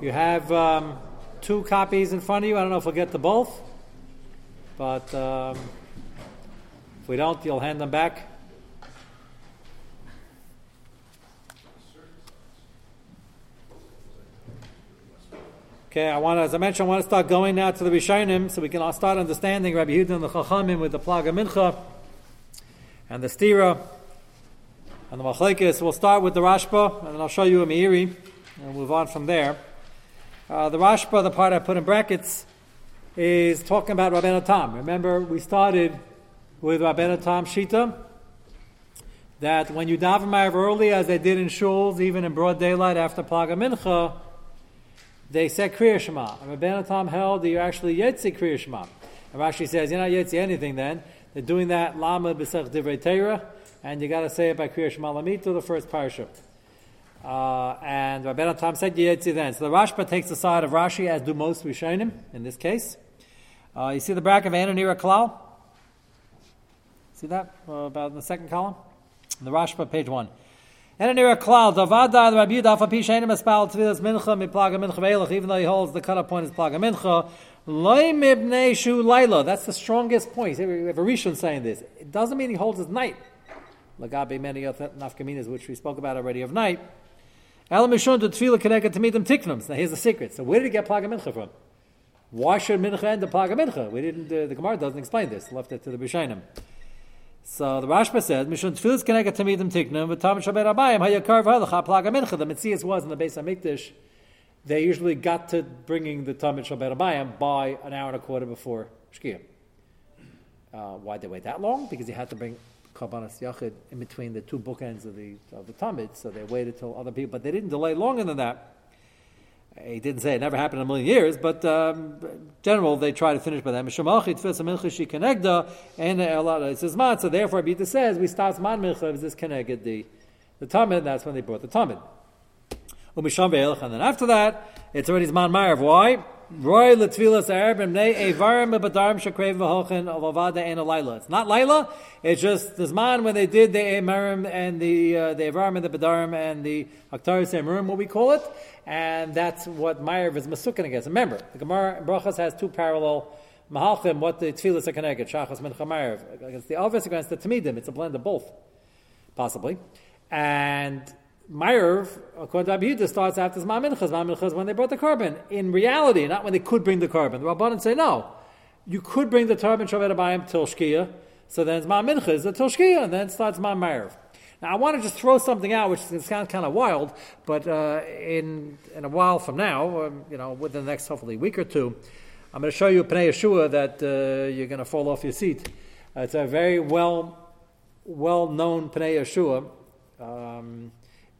You have um, two copies in front of you. I don't know if we'll get to both, but um, if we don't, you'll hand them back. Okay, I want, as I mentioned, I want to start going now to the Rishonim so we can all start understanding Rabbi Yehuda and the Chachamim with the Plaga Mincha and the Stira and the Machlekes. We'll start with the Rashba, and then I'll show you a Meiri, and we'll move on from there. Uh, the Rashba, the part I put in brackets, is talking about Rabbeinu Tam. Remember, we started with Rabbeinu Tam Shita, that when you daven Ma'av early, as they did in shuls, even in broad daylight after Plaga Mincha, they said Kriya Shema. And Rabbeinu Tam held that you actually Yetzi Kriya Shema. And Rashi says, you're not Yetzi anything then. They're doing that Lama B'sech Divrei Teira, and you got to say it by Kriya Shema Lamitu, the first parsha. Uh, and Rabbeinu Tam said Yetzi then. So the Rashba takes the side of Rashi, as do most Rishonim in this case. Uh, you see the bracket of Ananira Klal? See that? Uh, about in the second column? The Rashba, page one. And near a cloud, Davada, Rabbi Yudah, Fapi Shainim Espal, Tvilas Mincha, Miplaga Mincha Velach, even though he holds the cutoff point is Plaga Mincha, Mibnei Shu Laila, that's the strongest point. We have a Rishon saying this. It doesn't mean he holds his night. Lagabe many of nafkaminas, which we spoke about already of night. Elam Mishon to meet them Tiknums. Now here's the secret. So where did he get Plaga Mincha from? Why should Mincha end the Plaga Mincha? We didn't, uh, the Gemara doesn't explain this. Left it to the Bishainim. So the Rashba says, Mishun Tfilis Kenega Tamidim Tiknum, but Tam Shabbat Abayim, Hayakar V'Halacha Plaga Mincha. The Metzias was in the base of Mikdash. They usually got to bringing the Tamid Shabbat Abayim by an hour and a quarter before Shkia. Uh, why they wait that long? Because they had to bring Yachid in between the two bookends of the of the Talmud, so they waited till other people, but they didn't delay longer than that. He didn't say it never happened in a million years, but um, general they try to finish by that. And it says man. So therefore, Abita says we start man milcha is this connected the the tamid. That's when they brought the tamid. And then after that, it's already man ma'av. Why? Roy letvilas arab and nei evarim bebadarm shakrev v'hochen alavada and laila. It's not laila. It's just this man when they did the emarim and the uh, the evarim and the bedarim and the haktaris emurim, what we call it, and that's what Ma'av is masukin against. Remember, the Gemara Brachas has two parallel mahalchim. What the tefillas are connected, shachas mincha Ma'av against the Avis against the tamidim. It's a blend of both, possibly, and Ma'av, according to Abihuda, starts after Zman Minchas. When they brought the carbon. In reality, not when they could bring the carbon. The Rabbanan say, no, you could bring the carbon Shabbat Abayim till Shkia, so then Zman Minchas till Shkia, and then starts Zman. Now, I want to just throw something out, which sounds kind of wild, but uh, in, in a while from now, um, you know, within the next hopefully week or two, I'm going to show you a Pnei Yeshua that uh, you're going to fall off your seat. Uh, it's a very well well known Pnei Yeshua. Um,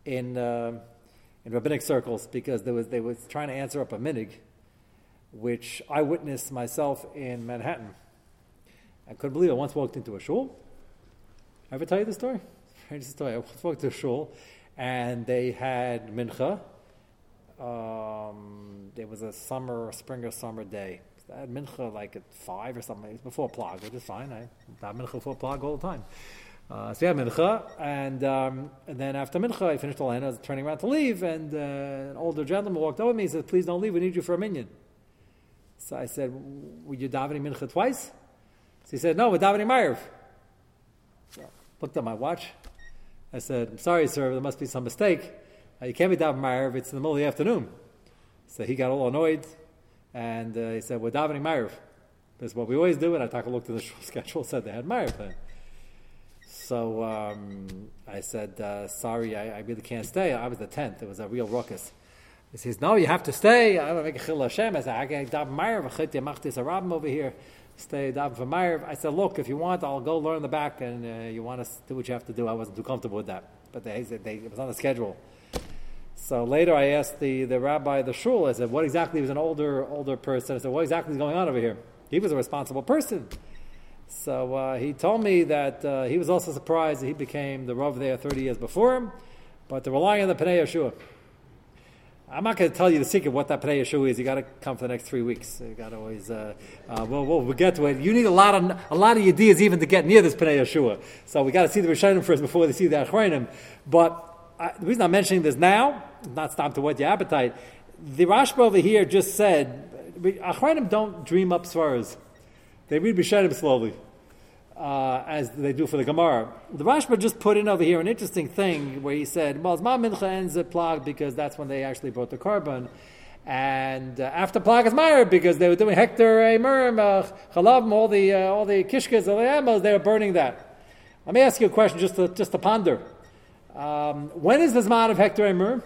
in uh, in rabbinic circles because there was they was trying to answer up a minig, which I witnessed myself in Manhattan. I couldn't believe. I once walked into a shul. I ever tell you the story? The story. I once walked to a shul, and they had mincha. Um, it was a summer, spring or summer day. I had mincha like at five or something. It was before plag, which is fine. I had mincha before plag all the time. Uh, so had mincha, and, um, and then after mincha, I finished all was turning around to leave, and uh, an older gentleman walked over me and said, "Please don't leave. We need you for a minyan." So I said, "Were you davening mincha twice?" So he said, "No, we're davening ma'ariv." So I looked at my watch. I said, "I'm sorry, sir. There must be some mistake. Uh, you can't be davening ma'ariv. It's in the middle of the afternoon." So he got all annoyed, and uh, he said, "We're davening ma'ariv." That's what we always do. And I looked at the schedule, said they had ma'ariv then. So um, I said, uh, sorry, I, I, really can't stay. I was the tenth. It was a real ruckus. He says, no, you have to stay. To make a chil Hashem. I said, I can daven mach this arabim over here. Stay daven for. I said, look, if you want, I'll go learn the back, and uh, you want to do what you have to do. I wasn't too comfortable with that. But they, they, it was on the schedule. So later I asked the, the rabbi, the shul, I said, what exactly, he was an older, older person. I said, what exactly is going on over here? He was a responsible person. So uh, he told me that uh, he was also surprised that he became the Rav there 30 years before him, but they're relying on the Pnei Yeshua. I'm not going to tell you the secret what that Pnei Yeshua is. You got to come for the next three weeks. You got to always. Uh, uh, well, we'll, get to it. You need a lot of a lot of ideas even to get near this Pnei Yeshua. So we got to see the Rishonim first before they see the Achronim. But I, the reason I'm mentioning this now, not stop to whet your appetite. the Rashba over here just said, Achrayim don't dream up svaras. They read Bishadim slowly, uh, as they do for the Gemara. The Rashba just put in over here an interesting thing where he said, well, Mincha ends at Plag because that's when they actually brought the carbon. And uh, after Plag is Meyer, because they were doing Hector, Murim, uh, Chalavim, all the, uh, all the Kishkas, the animals, they were burning that. Let me ask you a question just to, just to ponder. Um, when is the Zman of Hector Murim?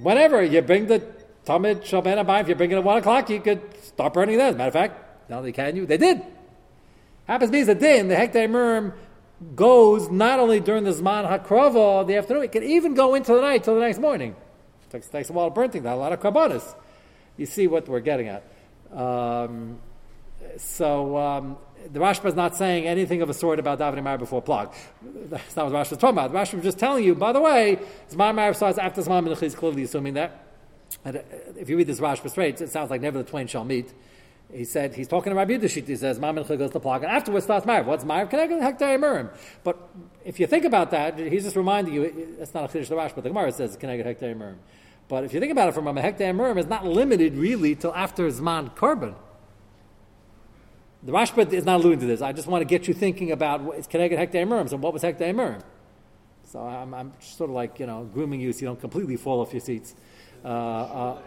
Whenever you bring the Talmud Shabbat Abayim, if you bring it at 1 o'clock, you could start burning that. As a matter of fact, now they can you, they did. Happens to be the din, the Hektar Murim goes not only during the Zman HaKrova, the afternoon, it can even go into the night till the next morning. It takes, takes a while of burning that, a lot of karbonis. You see what we're getting at. Um, so um, the Rashba is not saying anything of a sort about davening Ma'ariv before Plag. That's not what Rashba is talking about. The Rashba was just telling you, by the way, Zman Ma'ariv starts after Zman Mincha is clearly assuming that. And uh, if you read this Rashba straight, it sounds like never the twain shall meet. He said, he's talking to Rabbi Yudashit, he says, Ma'am goes to Plag, and afterwards starts Ma'ariv. What's Marv? Can I? Connected Hektar Murim. But if you think about that, he's just reminding you, it's not a Chiddush Rash, but the Gemara says Can I connected Hektar Murim. But if you think about it from a Hektar Murim, it's not limited really till after Zman Korban. The Rashba is not alluding to this. I just want to get you thinking about it's Keneged Hektar Murim, so what was Hektar Murim? So I'm, I'm sort of like, you know, grooming you so you don't completely fall off your seats. Uh, uh,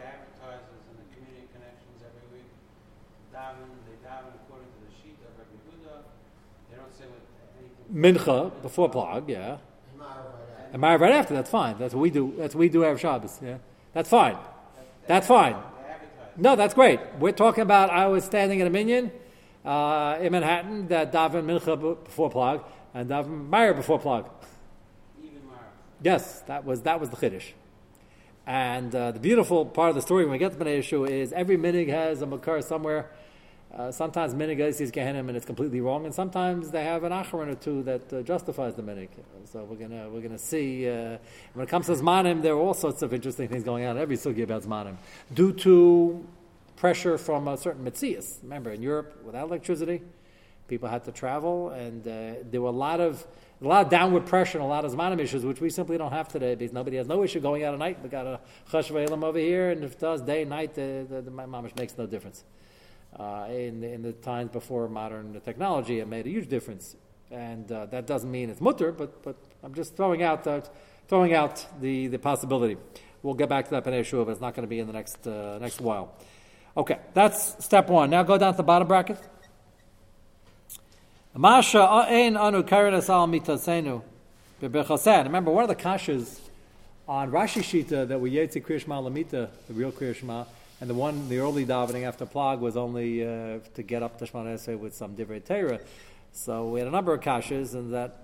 Mincha before Plag, yeah. And Marav right after, that's fine. That's what we do. That's what we do Erev Shabbos, yeah. That's fine. That's fine. No, that's great. We're talking about, I was standing in a minion uh, in Manhattan that daven Mincha before Plag and daven Meyer before Plag. Yes, that was, that was the Chiddush. And uh, the beautiful part of the story when we get to Pnei Yeshua is every minig has a makar somewhere uh, sometimes minig is Gehenim and it's completely wrong, and sometimes they have an acharon or two that uh, justifies the minig. So we're gonna we're gonna see uh, when it comes to zmanim, there are all sorts of interesting things going on. Every sugi about zmanim, due to pressure from a certain mitzias. Remember, in Europe, without electricity, people had to travel, and uh, there were a lot of a lot of downward pressure and a lot of zmanim issues, which we simply don't have today because nobody has no issue going out at night. We got a chashva over here, and if it does day and night, the, the, the mamish makes no difference. Uh, in, in the times before modern technology, it made a huge difference. And uh, that doesn't mean it's mutter, but, but I'm just throwing out, uh, throwing out the, the possibility. We'll get back to that Pnei but it's not going to be in the next, uh, next while. Okay, that's step one. Now go down to the bottom bracket. Masha ein anu al mitasenu Remember, one of the kashas on Rashi Shita that we yetzi Kriyashma Lamita, the real Kriyashma, and the one, the early davening after Plag was only uh, to get up to Shemana with some Divrei Torah. So we had a number of kashas, and that,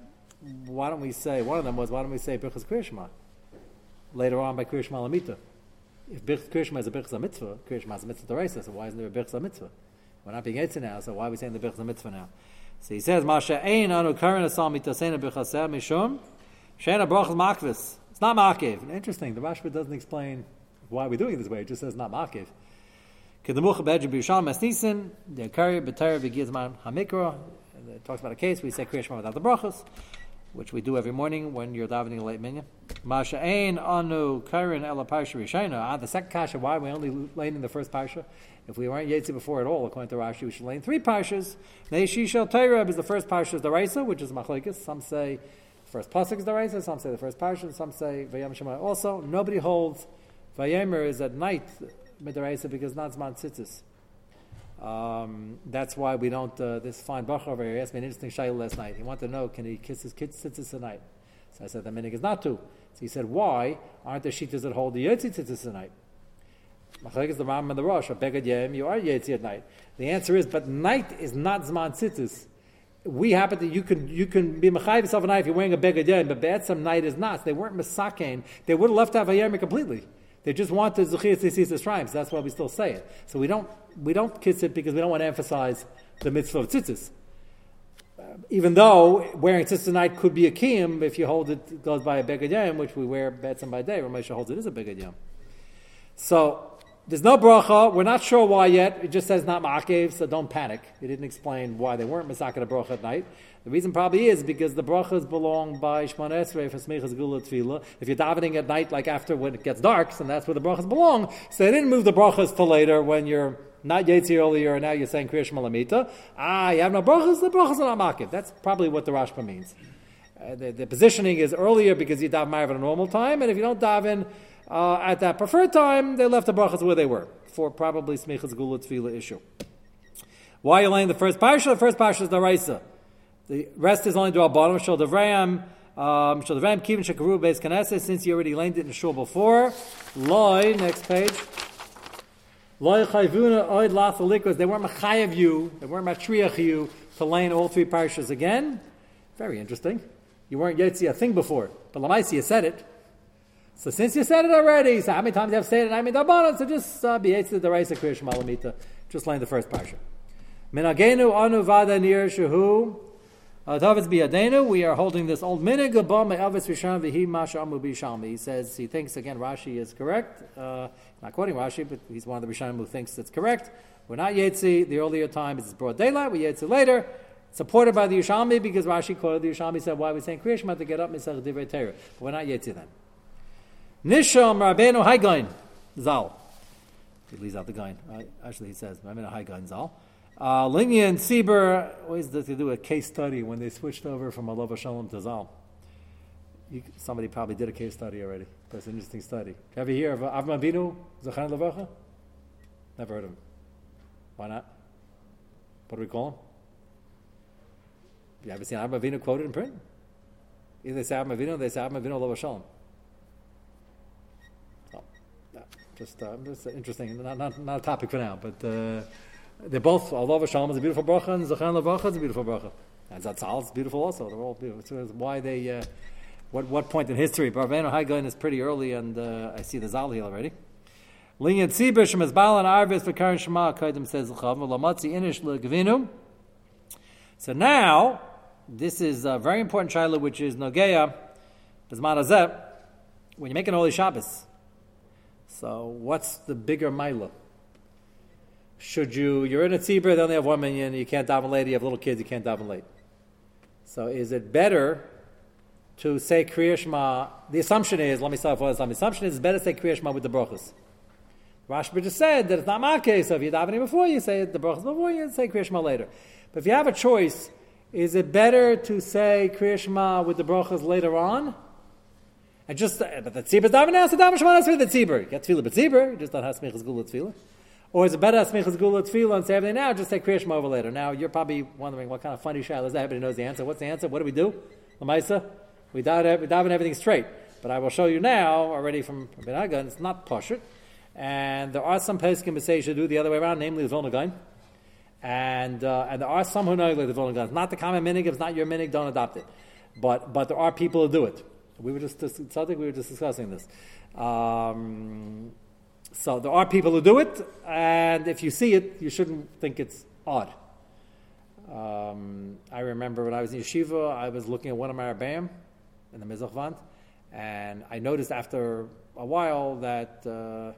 why don't we say, one of them was, why don't we say Birchas Kriyashma? Later on by Kriyashma Lamita. If Birchas Kriyashma is a Birchas Mitzvah, Kriyashma is a Mitzvah Teresa, so why isn't there a Birchas Mitzvah? We're not being Eitzah now, so why are we saying the Birchas Mitzvah now? So he says, Masha Ein Anu Karan Asal Mitasena Birchaseh Mishum Shena Brachas Makvis. It's not Makiv. Interesting, the Rashba doesn't explain why we're doing it this way? It just says not makiv. Kedemucha bedru b'yishal mesnisin, the akari b'tayr v'gizman hamikra. It talks about a case we say Kriya without the brachos, which we do every morning when you're davening late minyan. Masha ein anu kairin ela parsha rishayna. Ah, the second kasha, why we only laying in the first parsha? If we weren't Yetzi before at all, according to Rashi, we should learn three parshas. Neishi shel Torah is the first parsha of the Raisa, which is Machlekes. Some say the first pasuk is the Raisa, some say the first parsha, some say Vayam Shema. Also, nobody holds Vayemer is at night midaraisa because not zman tzitzis. Um, that's why we don't. Uh, this fine bach over here asked me an interesting shayla last night. He wanted to know can he kiss his kids tzitzis night? So I said the minig is not to. So he said why aren't there shitas that hold the yotzi tzitzis tonight? Machlek is the Ram and the Rosh. Begad yem, you are yetzi at night. The answer is, but night is not zman tzitzis. We happen to you can you can be mechayiv yourself a night if you're wearing a begad yem, but some night is not. They weren't misakein. They would have left out a completely. They just want the Zechiyas Tzitzis tribes. That's why we still say it. So we don't, we don't kiss it because we don't want to emphasize the mitzvah of tzitzis. Uh, even though wearing tzitzis night could be a kiyum, if you hold it, it goes by a begad which we wear betzim by day. Ramesha holds it is a begad So there's no bracha. We're not sure why yet. It just says not ma'akev, so don't panic. He didn't explain why they weren't misaked a bracha at night. The reason probably is because the brachas belong by Shmon Esrei for Gula. If you're davening at night, like after when it gets dark, so that's where the brachas belong. So they didn't move the brachas to later when you're not Yetzi earlier, and now you're saying Kriyash Malamita. Ah, you have no brachas, the brachas are not makif. That's probably what the Rashba means. Uh, the, the, positioning is earlier because you daven Ma'ariv at a normal time, and if you don't daven uh, at that preferred time, they left the brachas where they were for probably Smichas Gula Tefillah issue. Why are you laying the first parsha? The first parsha is the Raisa. The rest is only to our bottom. Shul Devram, um, Shul Devram, Kivin Shekaru, Beis Knesset, since you already laid it in Shul before. Loy, next page. Loy Chayvuna Oid Lathalikas, they weren't Machayev you, they weren't Matriach you to lay in all three parshas again. Very interesting. You weren't Yetzi a thing before, but Lamaisi, said it. So since you said it already, so how many times you have said it? I mean, the bottom, so just uh, be the Raisa Krish Malamita, just laying the first parsha. Minagenu anu vada nir shehu Tavis biyadenu, we are holding this old minig abam avis rishon v'hi. He says he thinks again Rashi is correct. Uh, not quoting Rashi, but he's one of the Rishonim who thinks it's correct. We're not Yetzi. The earlier time is broad daylight. We Yetzi later. Supported by the Yushalmi because Rashi quoted the Yushalmi said, "Why are we saying Kriyashma to get up Misach Divrei Torah?" But we're not Yetzi then. Nisham Rabbeinu Haigain Zal. He leaves out the guy. Actually, he says Rabbeinu Haigain Zal. Uh, Linya Sieber always did do a case study when they switched over from Alava Shalom to Zal. You, somebody probably did a case study already. That's an interesting study. Have you heard of Avram Avinu, Zachan Levacha? Never heard of him. Why not? What do we call him? Have you ever seen Avram Avinu quoted in print? Either they say Avram or they say Avram Avinu Alava Shalom. So, yeah, just, uh, just interesting. Not, not, not a topic for now, but. Uh, they're both, Allah Shalom is a beautiful bracha, and Zachan Lavacha is a beautiful bracha. And Zatzal is beautiful also. They're all beautiful. So why they, uh, what, what point in history? Barveno Haigain is pretty early, and uh, I see the Zal here already. Linyan Tzibish, Mezbal and Arvis, Vakaran Shema, Kaidim says, Lamatzi Inish Legvinu. So now, this is a very important shiloh, which is Nogeya, Bizman Azeh, when you make an Holy Shabbos. So, what's the bigger Mila? should you, you're in a tzibur, they only have one minyan, you can't daven late, you have little kids, you can't daven late. So is it better to say Kriya Shema? The assumption is, let me start with the assumption is it's better to say Kriya Shema with the brachas. Rashba just said that it's not my case, so if you're davening before, you say the brachas before, you say Kriya Shema later. But if you have a choice, is it better to say Kriya Shema with the brachas later on? And just, but the tzibur davening now, so daven Shema with the tzibur. You get tefillah but tzibur, just don't have smichas gula tefillah. Or is it better Smichas Gula and say everything now, just say Kriya over later? Now, you're probably wondering what kind of funny shayla is that? Everybody knows the answer. What's the answer? What do we do? Lamaisa? We daven, daven everything straight. But I will show you now, already from Benaga, and it's not Pashut. And there are some Peskim who say you should do the other way around, namely the Vilna And, uh, and there are some who know like the Vilna It's not the common minig. It's not your minig, don't adopt it. But, but there are people who do it. We were just, something we were just discussing this. Um, so there are people who do it, and if you see it, you shouldn't think it's odd. Um, I remember when I was in yeshiva, I was looking at one of my rabbim in the Mizrach and I noticed after a while that uh,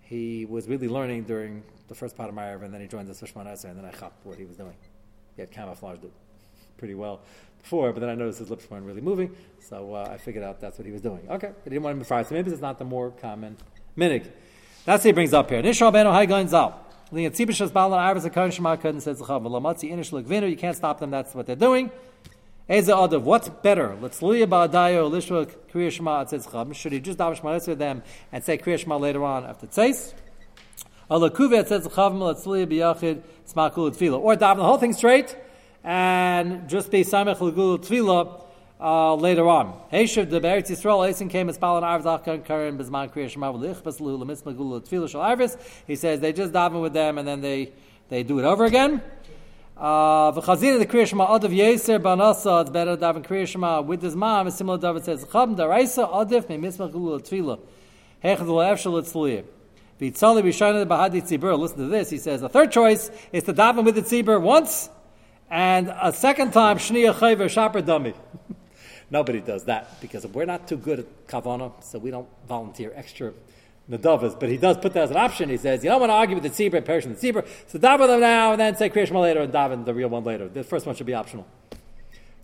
he was really learning during the first part of my and then he joined the Sushman and then I chopped what he was doing. He had camouflaged it pretty well before, but then I noticed his lips weren't really moving, so uh, I figured out that's what he was doing. Okay, I didn't want him to fire, so maybe it's not the more common minig. That's what he brings up here. Nishal beno hay going zal. You can't stop them. That's what they're doing. What's better? Let's liya ba'adayo lishwa kriya shema atzitzcham. Should he just daven shema with them and say kriya shema later on after tzeis? Or daven the whole thing straight and just be samech l'gul tefillah uh, later on. The Beretz Yisrael came as Bizman Kriya Shema V'lich Lu Lemitzma Gula Tfilah Shal Arvis. He says they just daven with them and then they they do it over again. Uh, V'chazina the Kriya Shema Adav Yeser Banasa. It's better daven Kriya Shema with his mom. A similar David says Daraisa Adav Me Tzibur. Listen to this. He says the third choice is to daven with the Tzibur once. And a second time, Shniya Chayver. Nobody does that because we're not too good at kavana, so we don't volunteer extra Nadavas, but he does put that as an option. He says, you don't want to argue with the tzibur, perish in the tzibur, so daven them now and then say Kriya later and daven the real one later. The first one should be optional.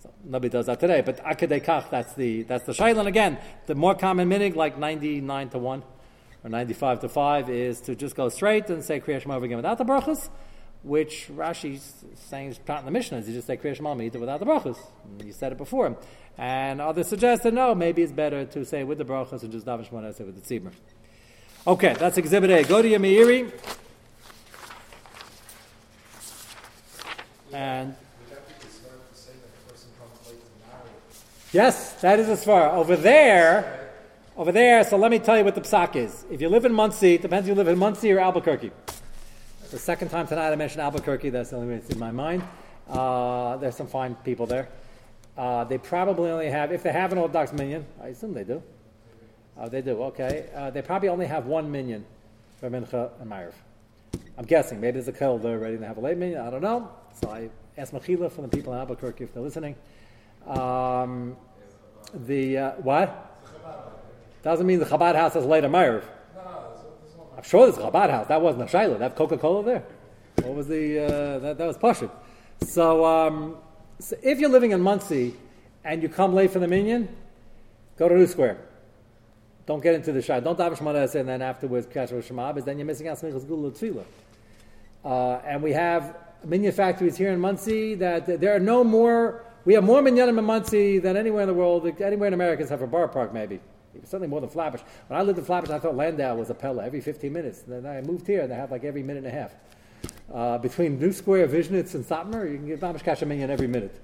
So nobody does that today, but akadei kach, that's the that's the shayla. And again, the more common minig, like ninety nine to one or ninety five to five, is to just go straight and say Kriya over again without the brachas. Which Rashi's saying is part in the Mishnah. You just say Kriya Shema without the brachas. You said it before. And others suggest that no, maybe it's better to say with the brachas and just daven Shema with the tzibur. Okay, that's Exhibit A. Go to your Meiri. And yes, that is a svar. Over there, over there. So let me tell you what the psak is. If you live in it depends if you live in Monsey or Albuquerque. The second time tonight I mentioned Albuquerque. That's the only way it's in my mind. Uh, there's some fine people there. Uh, they probably only have, if they have an Orthodox minyan, I assume they do. Uh, they do, okay. Uh, they probably only have one minion for Mincha and Ma'ariv. I'm guessing. Maybe there's a kill they're ready to have a late minion. I don't know. So I asked Mechila from the people in Albuquerque if they're listening. Um, the, uh, what? Doesn't mean the Chabad house has later Ma'ariv. I'm sure a Chabad house. That wasn't a Shiloh. Have Coca Cola there. What was the, uh, that, that was Pashut. So, um, so if you're living in Monsey and you come late for the minyan, go to New Square. Don't get into the shah. Don't daven Shemona and then afterwards catch Rosh Shema, because then you're missing out Smichas Gula Tefillah. Uh, and we have minyan factories here in Monsey that there are no more. We have more minyanim in Monsey than anywhere in the world, anywhere in America except for Boro Park, maybe. Certainly more than Flatbush. When I lived in Flatbush, I thought Landau was a Pella every 15 minutes. And then I moved here, and they have like every minute and a half. Uh, between New Square, Vishnitz, and Satmar, you can get Mamish minyan every minute.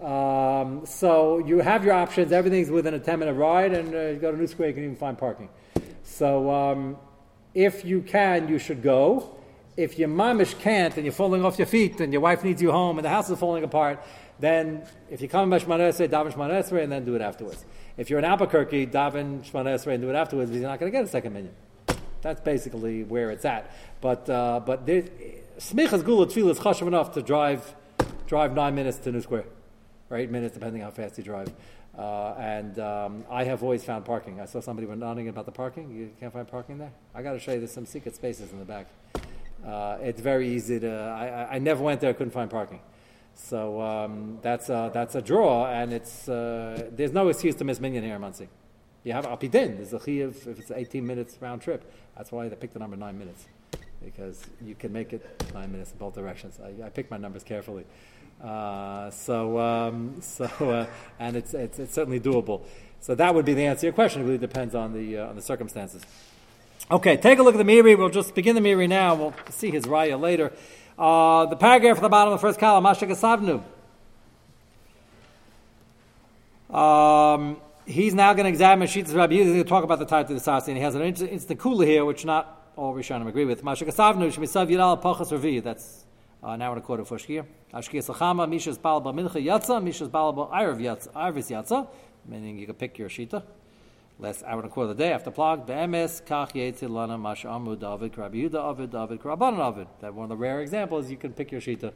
Um, so you have your options. Everything's within a 10 minute ride, and uh, you go to New Square, you can even find parking. So um, if you can, you should go. If your mamish can't, and you're falling off your feet, and your wife needs you home, and the house is falling apart, then if you come to daven Shemana Esrei, and then do it afterwards. If you're in Albuquerque, daven Shemana Esrei and do it afterwards, you're not going to get a second minyan. That's basically where it's at. But uh, but smichas gula tefillah is chashav enough to drive drive nine minutes to New Square or eight minutes, depending how fast you drive. Uh, and um, I have always found parking. I saw somebody were nodding about the parking. You can't find parking there? I got to show you, there's some secret spaces in the back. Uh, it's very easy to. I, I, never went there, I couldn't find parking. So um, that's, a, that's a draw, and it's, uh, there's no excuse to miss Minyan here in. You have Apidin, there's a chiv if it's 18 minutes round trip. That's why they picked the number nine minutes, because you can make it nine minutes in both directions. I, I picked my numbers carefully. Uh, so, um, so, uh, and it's, it's, it's, certainly doable. So that would be the answer to your question. It really depends on the, uh, on the circumstances. Okay, take a look at the Meiri. We'll just begin the Meiri now. We'll see his raya later. Uh, the paragraph at the bottom of the first column, Mashak Asavnu. Um, he's now going to examine Shitas Rabbi He's going to talk about the type of the Sasi, and he has an instant kula here, which not all Rishonim agree with. Mashak Asavnu, Shemisav Yidal Pachas Ravi. That's uh, we're going to quote it for Shkia. Ashkia Sachama, Mishas Baal Mincha Yatza, Mishas Baal Irav Yatza, Irvis Yatza, meaning you can pick your Shita. Last hour and a quarter of the day after plug, Be'emes, Kach Yetzil Lana, Masha Amu David, Rabbi Yehuda Avid, David, Rabbanan Avid. That one of the rare examples, you can pick your Shita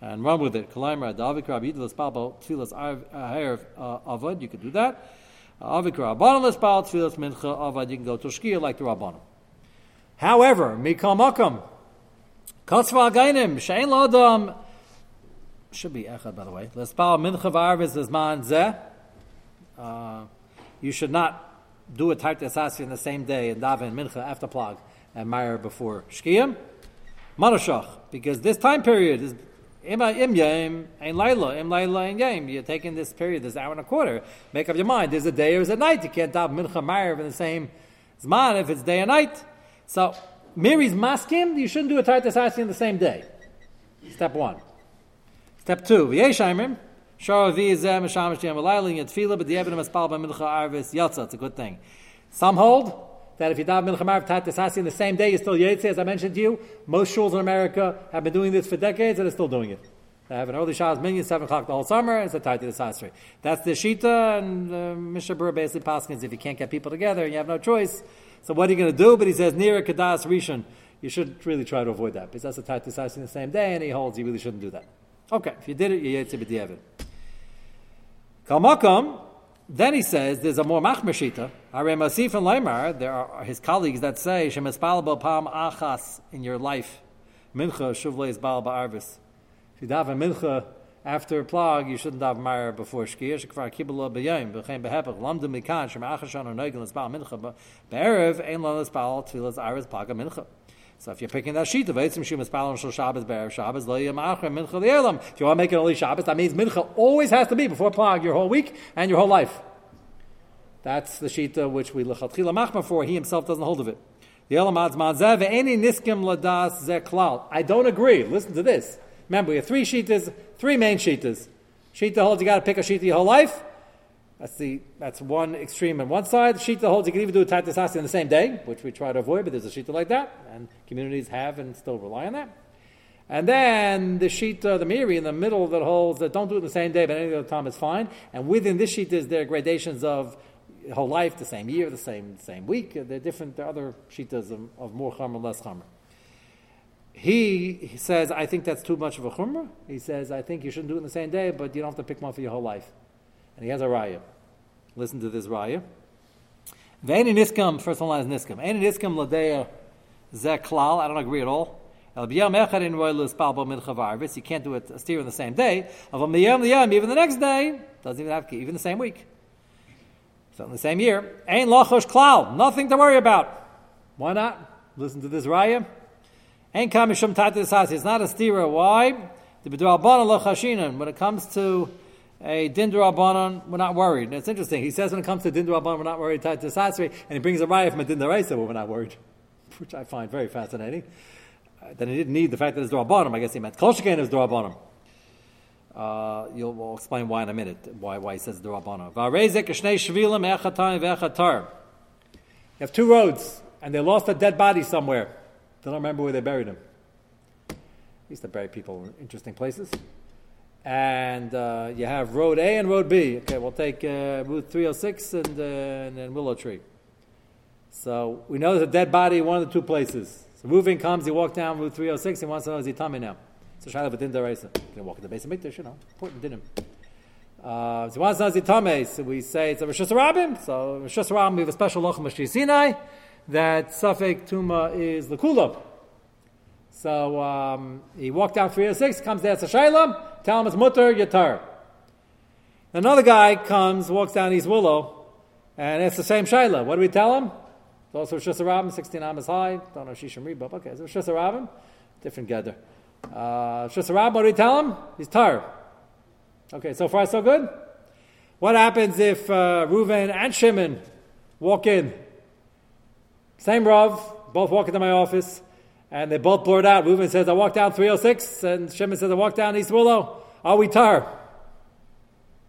and run with it. Kalimra, David, Rabbi Yehuda, Spalbo, Tfilas Ha'er Avad, you can do that. Avid, Rabbanan, Lespal, Tfilas Mincha Avad, you can go to Shkia like the Rabbanan. However, Mikal Makam, Katzva Gainim, Shein Lodam, should be Echad, by the way. Lespal Mincha Varvis is Man Zeh. Uh, you should not do a Tarta Asasi in the same day and daven Mincha after Plag and Meyer before Shkiyam. Manashach, because this time period is im yam and laila im laila and yam. You're taking this period, this hour and a quarter. Make up your mind. There's a day or is a night. You can't daven mincha meyer in the same zman if it's day and night. So Meiri's maskim, you shouldn't do a Tartas Hasi in the same day. Step one. Step two, V'yeshayimim, Shara v'yizeh mishamish yam alayla yet but the by. It's a good thing. Some hold that if you daven mincha marv Hasi in the same day, you're still yetze. As I mentioned to you, most shuls in America have been doing this for decades and are still doing it. They have an early Shah's minyan, 7 o'clock the whole summer, it's a Hasi. That's the Shita, and uh. Burr basically paskins if you can't get people together and you have no choice, so what are you going to do? But he says, near Kadas Rishon, you should really try to avoid that. Because that's a tight decising the same day, and he holds you really shouldn't do that. Okay, if you did it, you yetzi Kalmakam, then he says there's a more machmer shita. Are Masif and Leimar, there are his colleagues that say Shemispal Pam Achas in your life. Mincha Shuvle is Baal Ba'arvis. If you daven Mincha after a plug, you shouldn't have Meyer before Shkia. Shekvar Kibbala B'yayim, B'chein B'hepech, Lamdim Mikan, Shem Achashan or Neugel L'Sbal Mincha, Be'erev, Ein L'Sbal, Tfilas Aris Plaga Mincha. So if you're picking that sheet of Eitzim Shum Espal on Shal Shabbos, Be'erev Shabbos, Lo Yom Achar, Mincha L'Elam. If you want to make it only Shabbos, that means Mincha always has to be before plug your whole week and your whole life. That's the shita which we lechatchila machma for. He himself doesn't hold of it. The Elamad's manzev any niskim ladas zeklal. I don't agree. Listen to this. Remember, we have three shitas, three main shitas. Shita holds you got to pick a shita your whole life. That's the that's one extreme on one side. The shita holds you can even do a tatisasi in the same day, which we try to avoid, but there's a shita like that, and communities have and still rely on that. And then the shita, the Meiri in the middle that holds that don't do it the same day, but any other time is fine. And within this shita is there gradations of whole life, the same year, the same same week. They're different. There are other shitas of, of more chumrah, less chumrah. He, he, says, I think that's too much of a chumrah. He says, I think you shouldn't do it in the same day, but you don't have to pick one for your whole life. And he has a raya. Listen to this raya. Ve'eni niskam, first one line is niskam. Ve'eni niskam ladeya zeklal, I don't agree at all. El b'yam echad in roilus palbo minchavarvis. You can't do it a steer in the same day. Even the next day, doesn't even have to, even the same week. So in the same year, ain't lachosh klal, nothing to worry about. Why not? Listen to this raya. Ain't kamishum tatis It's not a stira. Why? The b'drabanan lachashinan. When it comes to a dindrabanan, we're not worried. And it's interesting. He says when it comes to dindrabanan, we're not worried tatis and he brings a raya from a dindaraisa where we're not worried, which I find very fascinating. Uh, then he didn't need the fact that it's drabanan. I guess he meant kol is drabanan. Uh, you'll we'll explain why in a minute, why, why he says the Rabbana. You have two roads, and they lost a dead body somewhere. They don't remember where they buried him. They used to bury people in interesting places. And uh, you have Road A and Road B. Okay, we'll take uh, Route 306 and, uh, and Willow Tree. So we know there's a dead body in one of the two places. So moving comes, he walks down Route 306, he wants to know is he tummy now. So a shaila of din deraisa. Can walk in the base of mikdash, you know, important dinim. Uh, so once nazitame, so we say it's a Rosh Hashanah. So Rosh Hashanah, we have a special lochem Sinai that Safek Tuma is the kulab. So um, he walked down 306, comes there, it's a shaylam, tell him it's mutter, yatar. Another guy comes, walks down East Willow, and it's the same shayla. What do we tell him? It's also Rosh Hashanah, 16 amas high. Don't know Shishim Rebab. Okay, so Rosh different gather. Uh, what do we tell him? He's tar. Okay, so far so good. What happens if uh, Reuven and Shimon walk in? Same Rav, both walk into my office, and they both blurt out. Reuven says, I walked down 306, and Shimon says, I walked down East Willow. Are we tar?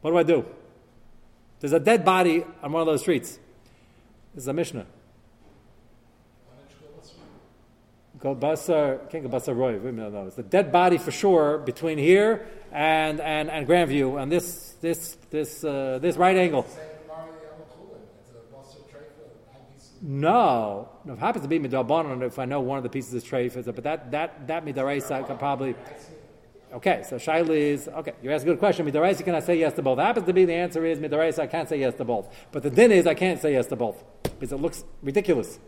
What do I do? There's a dead body on one of those streets. This is a Mishnah. called Basar, can't go Basar Roy, no, no, it's the dead body for sure between here and, and, and Grandview, and this, this, this, uh, this right angle. No, no, it happens to be midabanon if I know one of the pieces is treif, but that that that midaraisa could probably. Okay, so shaila is okay. You ask a good question. Midaraisa, can I say yes to both? It happens to be the answer is midaraisa. I can't say yes to both. But the din is I can't say yes to both because it looks ridiculous.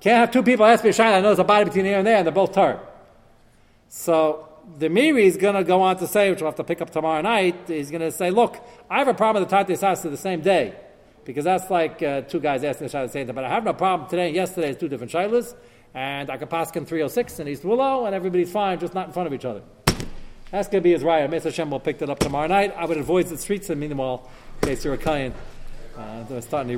Can't have two people ask me a shayla. I know there's a body between here and there, and they're both tar. So the Meiri is going to go on to say, which we'll have to pick up tomorrow night. He's going to say, "Look, I have a problem with the Tate Sasa the same day, because that's like uh, two guys asking the same time. But I have no problem today and yesterday is two different shaylas, and I can pass in 306 in East Willow, and everybody's fine, just not in front of each other." That's going to be his raya. Mesa Hashem will pick that up tomorrow night. I would avoid the streets, and meanwhile, in case you're a kayan, uh, starting to